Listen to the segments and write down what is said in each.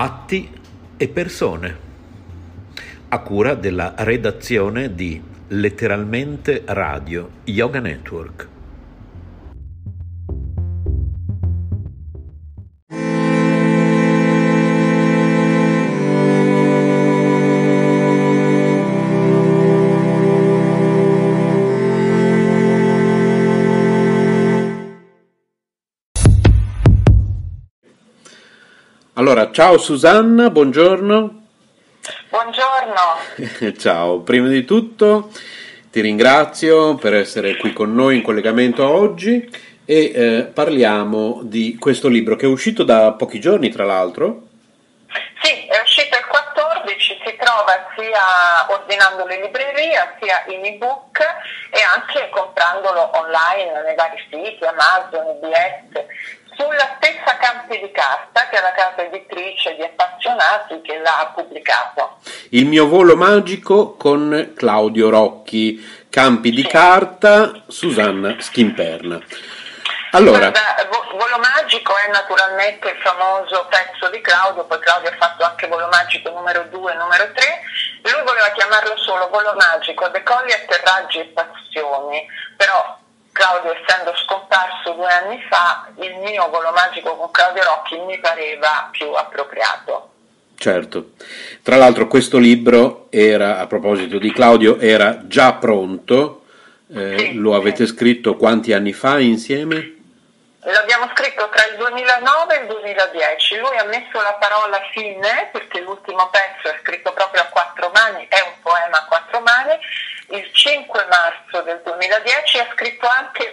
Fatti e persone, a cura della redazione di Letteralmente Radio Yoga Network. Allora, ciao Susanna, buongiorno. Buongiorno. ciao, prima di tutto ti ringrazio per essere qui con noi in collegamento oggi e eh, parliamo di questo libro che è uscito da pochi giorni, tra l'altro. Sì, è uscito il 14, si trova sia ordinandolo in libreria, sia in ebook e anche comprandolo online nei vari siti, Amazon, IBS sulla Campi di Carta, che è la casa editrice di appassionati che l'ha pubblicato. Il mio volo magico con Claudio Rocchi, Campi di Carta, Susanna Schimperna. Allora. Guarda, Volo Magico è naturalmente il famoso pezzo di Claudio, poi Claudio ha fatto anche Volo Magico numero 2 e numero 3. Lui voleva chiamarlo solo Volo Magico, decolli, atterraggi e passioni, però Claudio essendo scomparso due anni fa, il mio volo magico con Claudio Rocchi mi pareva più appropriato. Certo, tra l'altro questo libro era, a proposito di Claudio, era già pronto, eh, sì, lo avete sì. scritto quanti anni fa insieme? L'abbiamo scritto tra il 2009 e il 2010, lui ha messo la parola fine perché l'ultimo pezzo è scritto proprio a quattro mani, è un poema a quattro mani, il 5 marzo del 2010 ha scritto anche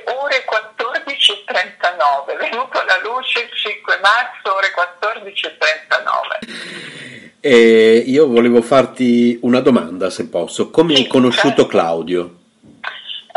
marzo ore 14.39. E io volevo farti una domanda, se posso. Come sì, hai conosciuto certo. Claudio?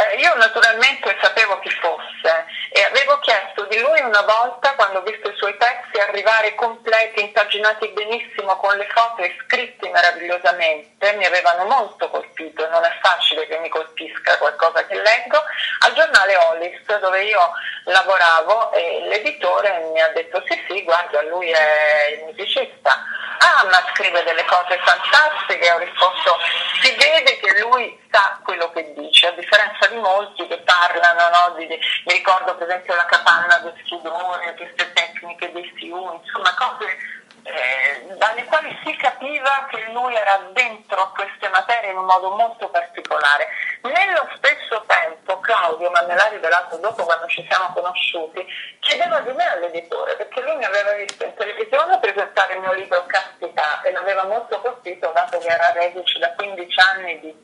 Eh, io naturalmente sapevo chi fosse e avevo chiesto di lui una volta, quando ho visto i suoi pezzi arrivare completi, impaginati benissimo, con le foto e scritti meravigliosamente, mi avevano molto colpito, non è facile che mi colpisca qualcosa che leggo, al giornale Olis, dove io lavoravo e l'editore mi ha detto sì sì, guarda, lui è il musicista. Ah, ma scrive delle cose fantastiche, ho risposto, si vede che lui sa quello che dice, a differenza di molti che parlano, no, di, mi ricordo per esempio la capanna del sudore, queste tecniche dei fiumi, insomma cose eh, dalle quali si capiva che lui era dentro queste materie in un modo molto particolare. Nello stesso tempo Claudio, ma me l'ha rivelato dopo quando ci siamo conosciuti, chiedeva di me all'editore perché lui mi aveva visto in televisione presentare il mio libro Castità e l'aveva molto colpito dato che era reduce da 15 anni di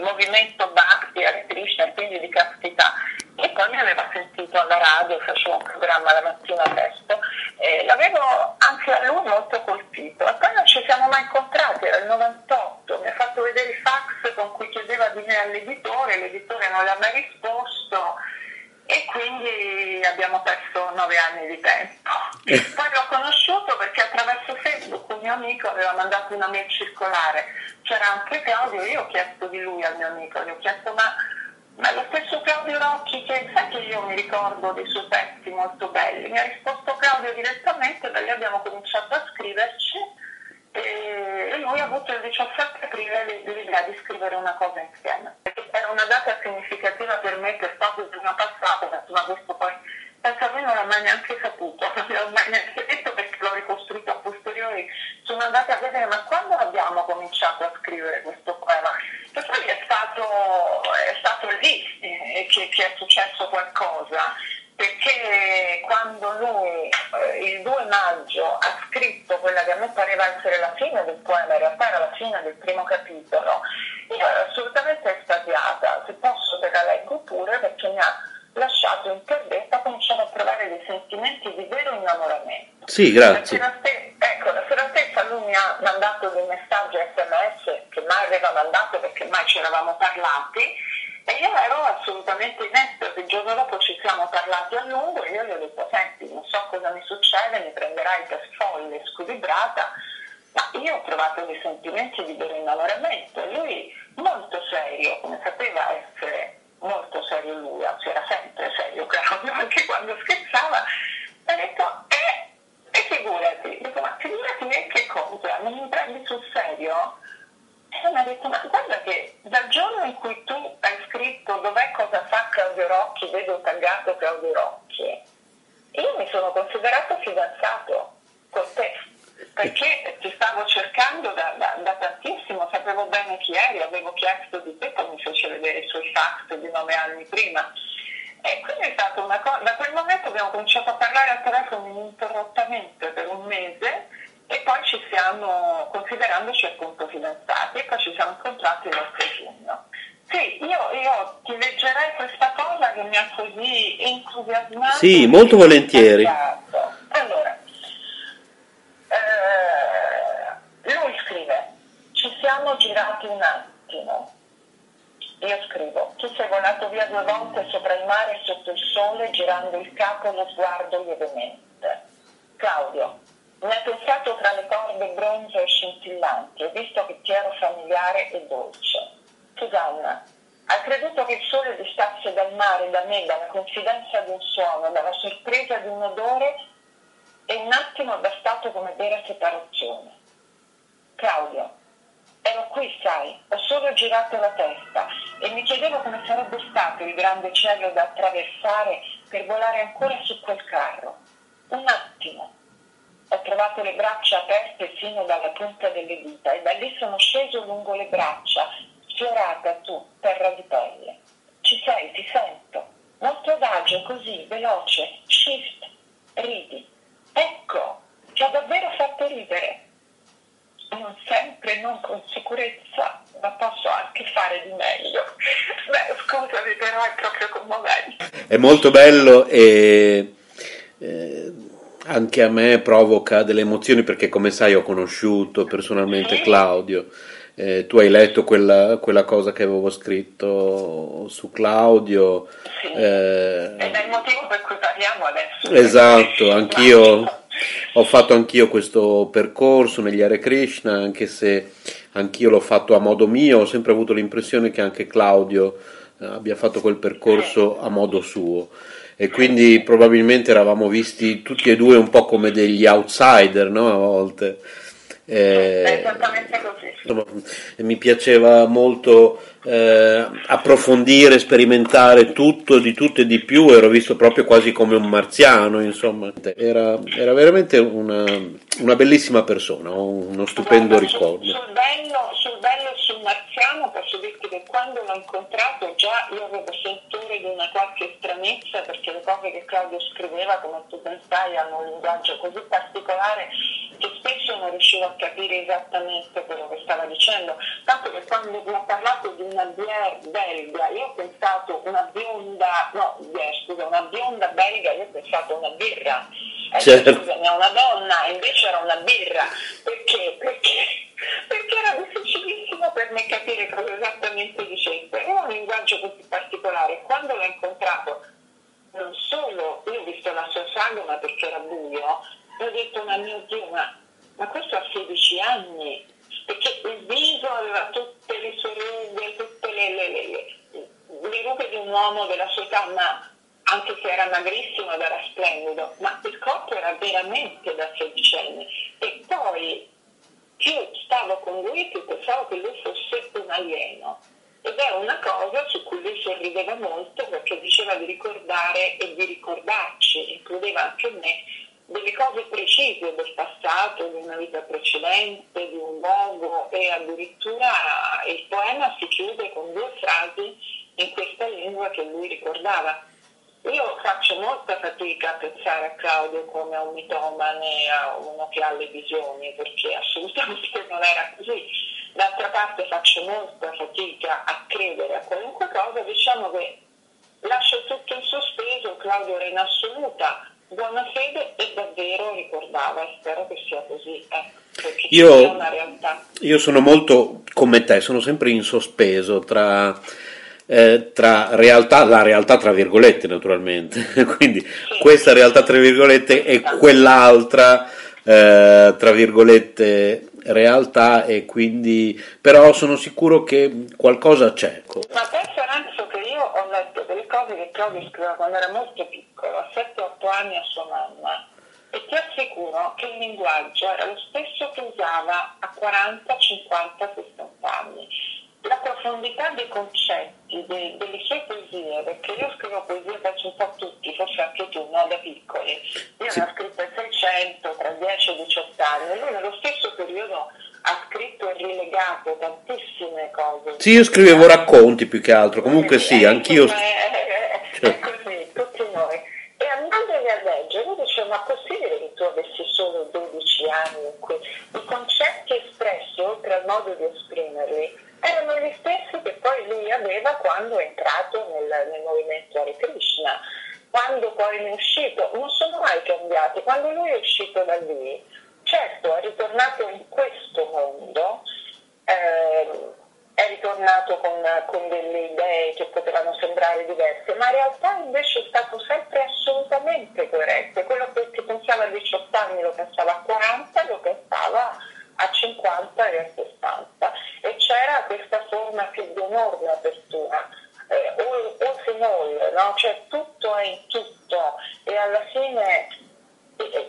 movimento Bhakti, Hare Krishna, quindi di castità e poi mi aveva sentito alla radio, facevo un programma la mattina presto e l'avevo anche a lui molto colpito e poi non ci siamo mai incontrati, era il 98, mi ha fatto vedere i fax con cui chiedeva di me all'editore, l'editore non le ha mai risposto e quindi abbiamo perso nove anni di tempo. Eh. poi l'ho conosciuto perché attraverso Facebook un mio amico aveva mandato una mail circolare, c'era anche Claudio, io ho chiesto di lui al mio amico, gli ho chiesto ma ma lo stesso Claudio Rocchi, che sai che io mi ricordo dei suoi pezzi molto belli, mi ha risposto Claudio direttamente, da lì abbiamo cominciato a scriverci e lui ha avuto il 17 aprile l'idea di scrivere una cosa insieme. Era una data significativa per me che proprio il giorno passato, ma questo poi penso a me non l'ha mai neanche saputo, non l'ho mai neanche detto perché l'ho ricostruito a posteriori, sono andata a vedere ma quando abbiamo cominciato a scrivere questo qualcosa, perché quando lui eh, il 2 maggio ha scritto quella che a me pareva essere la fine del poema, in realtà era la fine del primo capitolo, io ero assolutamente estasiata, se posso te la leggo pure perché mi ha lasciato interdetta, ho cominciato a provare dei sentimenti Sì, grazie. La ste- ecco, la sera stessa lui mi ha mandato dei messaggi sms che mai aveva mandato perché mai ci eravamo parlati io ero assolutamente in estasi. Il giorno dopo ci siamo parlati a lungo e io gli ho detto, senti, non so cosa mi succede, mi prenderai per folle, squilibrata, ma io ho provato dei sentimenti di vero innamoramento. E lui molto serio, come sapeva essere molto serio lui, anzi era sempre serio Claudio, anche quando scherzava, mi ha detto, eh, e figurati, dico, ma figurati che, che cosa, non mi prendi sul serio? E mi ha detto, ma guarda che dal giorno in cui tu hai scritto dov'è cosa fa Claudio Rocchi, vedo taggato Claudio Rocchi, io mi sono considerato fidanzato con te, perché ti stavo cercando da, da, da tantissimo, sapevo bene chi eri, avevo chiesto di te, poi mi fece vedere i suoi fax di nove anni prima. E quindi è stata una cosa, da quel momento abbiamo cominciato a parlare al telefono ininterrottamente per un mese e poi ci siamo, considerandoci appunto fidanzati, e poi ci siamo incontrati l'8 giugno. Sì, io, io, ti leggerei questa cosa che mi ha così entusiasmato. Sì, molto volentieri. Allora, eh, lui scrive, ci siamo girati un attimo io scrivo, tu sei volato via due volte sopra il mare sotto il sole, girando il capo e lo sguardo lievemente. Claudio, mi hai pensato tra le corde bronzo e scintillanti, ho visto che ti ero familiare e dolce. Susanna, hai creduto che il sole distasse dal mare, da me, dalla confidenza di un suono, dalla sorpresa di un odore e un attimo è bastato come vera separazione. Claudio, Ero qui, sai, ho solo girato la testa e mi chiedevo come sarebbe stato il grande cielo da attraversare per volare ancora su quel carro. Un attimo. Trovato le braccia aperte fino dalla punta delle dita e da lì sono sceso lungo le braccia, sfiorata tu, terra di pelle. Ci sei, ti sento. Molto adagio, così, veloce, shift, ridi. Ecco, ti ho davvero fatto ridere non sempre, non con sicurezza, ma posso anche fare di meglio. Beh, scusami, però è proprio commovente. È molto bello e eh, anche a me provoca delle emozioni perché, come sai, ho conosciuto personalmente. Claudio. Eh, tu hai letto quella, quella, cosa che avevo scritto su Claudio. Sì. Eh, Ed è il motivo per cui parliamo adesso. Esatto, anch'io ho fatto anch'io questo percorso negli Hare Krishna, anche se anch'io l'ho fatto a modo mio, ho sempre avuto l'impressione che anche Claudio eh, abbia fatto quel percorso a modo suo e quindi probabilmente eravamo visti tutti e due un po' come degli outsider no? a volte. Eh. Insomma, mi piaceva molto eh, approfondire, sperimentare tutto, di tutto e di più, ero visto proprio quasi come un marziano, insomma, era, era veramente una, una, bellissima persona, uno stupendo Guarda, ricordo. Sul, sul, bello, sul bello e sul marziano posso dirti che quando l'ho incontrato già io avevo sentore di una qualche stranezza perché le cose che Claudio scriveva, come tu ben sai, hanno un linguaggio così particolare riuscivo a capire esattamente quello che stava dicendo, tanto che quando mi ha parlato di una bière belga, io ho pensato una bionda, no, bière, scusa, una bionda belga, io ho pensato una birra. Eh, certo. Scusami, una donna, invece era una birra. Perché? Perché, perché era difficilissimo per me capire cosa esattamente dicesse. Era un linguaggio così particolare. Quando l'ho incontrato, non solo io ho visto la sua sagoma perché era buio, ho detto, ma mio Dio, ma, ma questo ha 16 anni, perché il viso aveva tutte le sue rughe, tutte le, le, le, le rughe di un uomo della sua età, ma anche se era magrissimo ed era splendido, ma il corpo era veramente da sedicenne. E poi più stavo con lui, più pensavo che lui fosse un alieno. Ed è una cosa su cui lui sorrideva molto perché diceva di ricordare e di ricordarci, includeva anche me, delle cose precise del passato, di una vita precedente, di un luogo e addirittura il poema si chiude con due frasi in questa lingua che lui ricordava. Io faccio molta fatica a pensare a Claudio come a un mitomane, a uno che ha le visioni, perché assolutamente non era così. D'altra parte faccio molta fatica a credere a qualunque cosa, diciamo che lascio tutto in sospeso, Claudio era in assoluta buona fede e davvero ricordava, e spero che sia così. Eh, io, io sono molto come te, sono sempre in sospeso tra eh, tra realtà, la realtà tra virgolette naturalmente, quindi questa realtà tra virgolette e quell'altra eh, tra virgolette realtà e quindi però sono sicuro che qualcosa c'è. Ma penso Renzo che io ho letto delle cose che Claudio scriveva quando era molto piccolo, a 7-8 anni a sua mamma e ti assicuro che il linguaggio era lo stesso che usava a 40, 50, 60 anni la profondità dei concetti, de, delle sue poesie, perché io scrivo poesie, penso un po' tutti, forse anche tu, no? da piccoli. Io sì. ne ho scritte 600 tra 10 e 18 anni, lui nello stesso periodo ha scritto e rilegato tantissime cose. Sì, io scrivevo racconti più che altro, comunque sì, anch'io... È, tutti noi. E andandoli a leggere, io dicevo, ma possibile che tu avessi solo 12 anni in cui i concetti espressi, oltre al modo di esprimerli, erano gli stessi che poi lui aveva quando è entrato nel, nel movimento Hare Krishna, quando poi ne è uscito, non sono mai cambiati, quando lui è uscito da lì, certo è ritornato in questo mondo, eh, è ritornato con, con, delle idee che potevano sembrare diverse, ma in realtà invece è stato sempre assolutamente coerente, quello che pensava a 18 anni lo pensava a 40, lo pensava a 50 e a 60 e c'era questa forma più di enorme apertura, eh, all, all all, no? cioè tutto è in tutto. E alla fine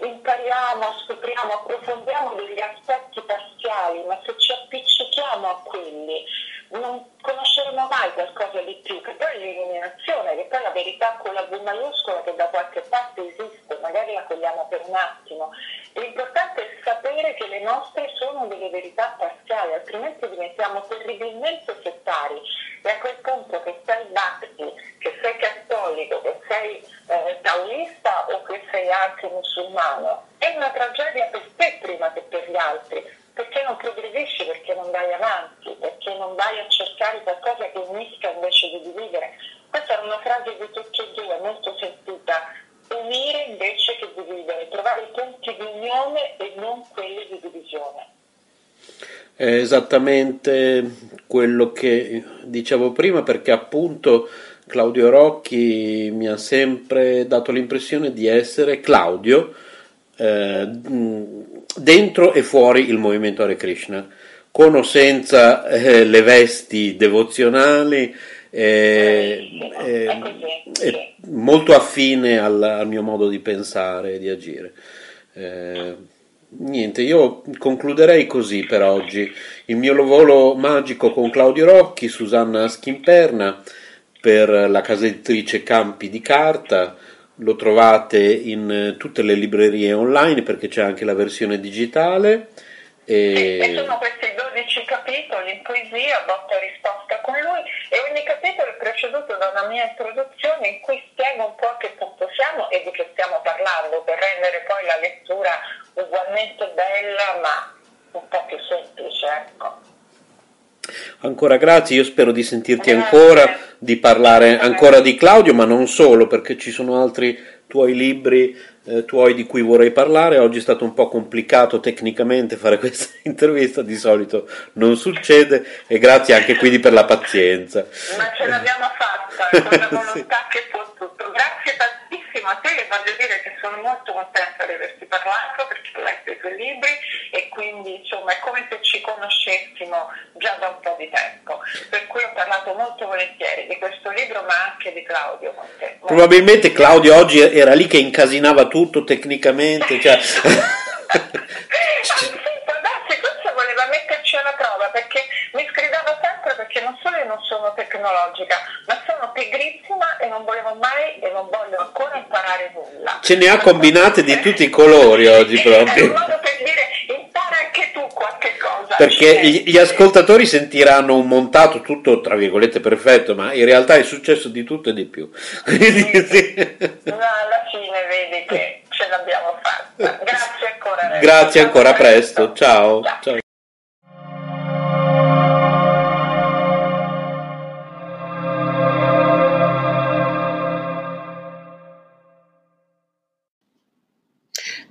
impariamo, scopriamo, approfondiamo degli aspetti parziali, ma se ci appiccichiamo a quelli non conosceremo mai qualcosa di più, che poi è l'illuminazione, che poi è la verità con la V maiuscola che da qualche parte esiste, magari la cogliamo per un attimo. L'importante è sapere che le nostre sono delle verità parziali, altrimenti diventiamo terribilmente settari e a quel punto che sei bhakti, che sei cattolico, che sei eh, taoista o che sei anche musulmano, è una tragedia per te prima che per gli altri perché non progredisci, perché non vai avanti, perché non vai a cercare qualcosa che unisca invece di dividere. Questa era una frase di tutti e due, molto sentita, unire invece che dividere, trovare i punti di unione e non quelli di divisione. È esattamente quello che dicevo prima perché appunto Claudio Rocchi mi ha sempre dato l'impressione di essere Claudio eh, dentro e fuori il movimento Hare Krishna, con o senza eh, le vesti devozionali, eh, è molto affine al, al, mio modo di pensare e di agire. Niente, io concluderei così per oggi. Il mio volo magico con Claudio Rocchi, Susanna Schimperna per la casa editrice Campi di Carta lo trovate in eh, tutte le librerie online perché c'è anche la versione digitale. E... e sono questi 12 capitoli in poesia, botta e risposta con lui e ogni capitolo è preceduto da una mia introduzione in cui spiego un po' a che punto siamo e di che stiamo parlando per rendere poi la lettura ugualmente bella ma un po' più semplice. Ecco. Ancora grazie, io spero di sentirti ancora, di parlare ancora di Claudio, ma non solo, perché ci sono altri tuoi libri eh, tuoi di cui vorrei parlare. Oggi è stato un po' complicato tecnicamente fare questa intervista, di solito non succede, e grazie anche quindi per la pazienza. Ma ce l'abbiamo fatta, con la volontà che può tutto. Grazie tantissimo a te e voglio dire che sono molto contenta di averti parlato perché ho letto i tuoi libri e quindi insomma è come se ci conoscessimo già da un po' di tempo. Per cui ho parlato molto volentieri libro ma anche di Claudio con te. Probabilmente Claudio oggi era lì che incasinava tutto tecnicamente. Cioè... voleva metterci alla prova perché mi sgridava sempre perché non solo io non sono tecnologica, ma sono pigrissima e non volevo mai e non voglio ancora imparare nulla. Ce ne ha combinate di tutti i colori oggi proprio. È un modo per dire impara anche tu qualche cosa. Perché gli ascoltatori sentiranno un montato tutto tra virgolette perfetto, ma in realtà è successo di tutto e di più. Quindi, sì. No, alla fine vedi che ce l'abbiamo fatta. Grazie ancora. Grazie ancora, presto. Ciao. Ciao. Ciao.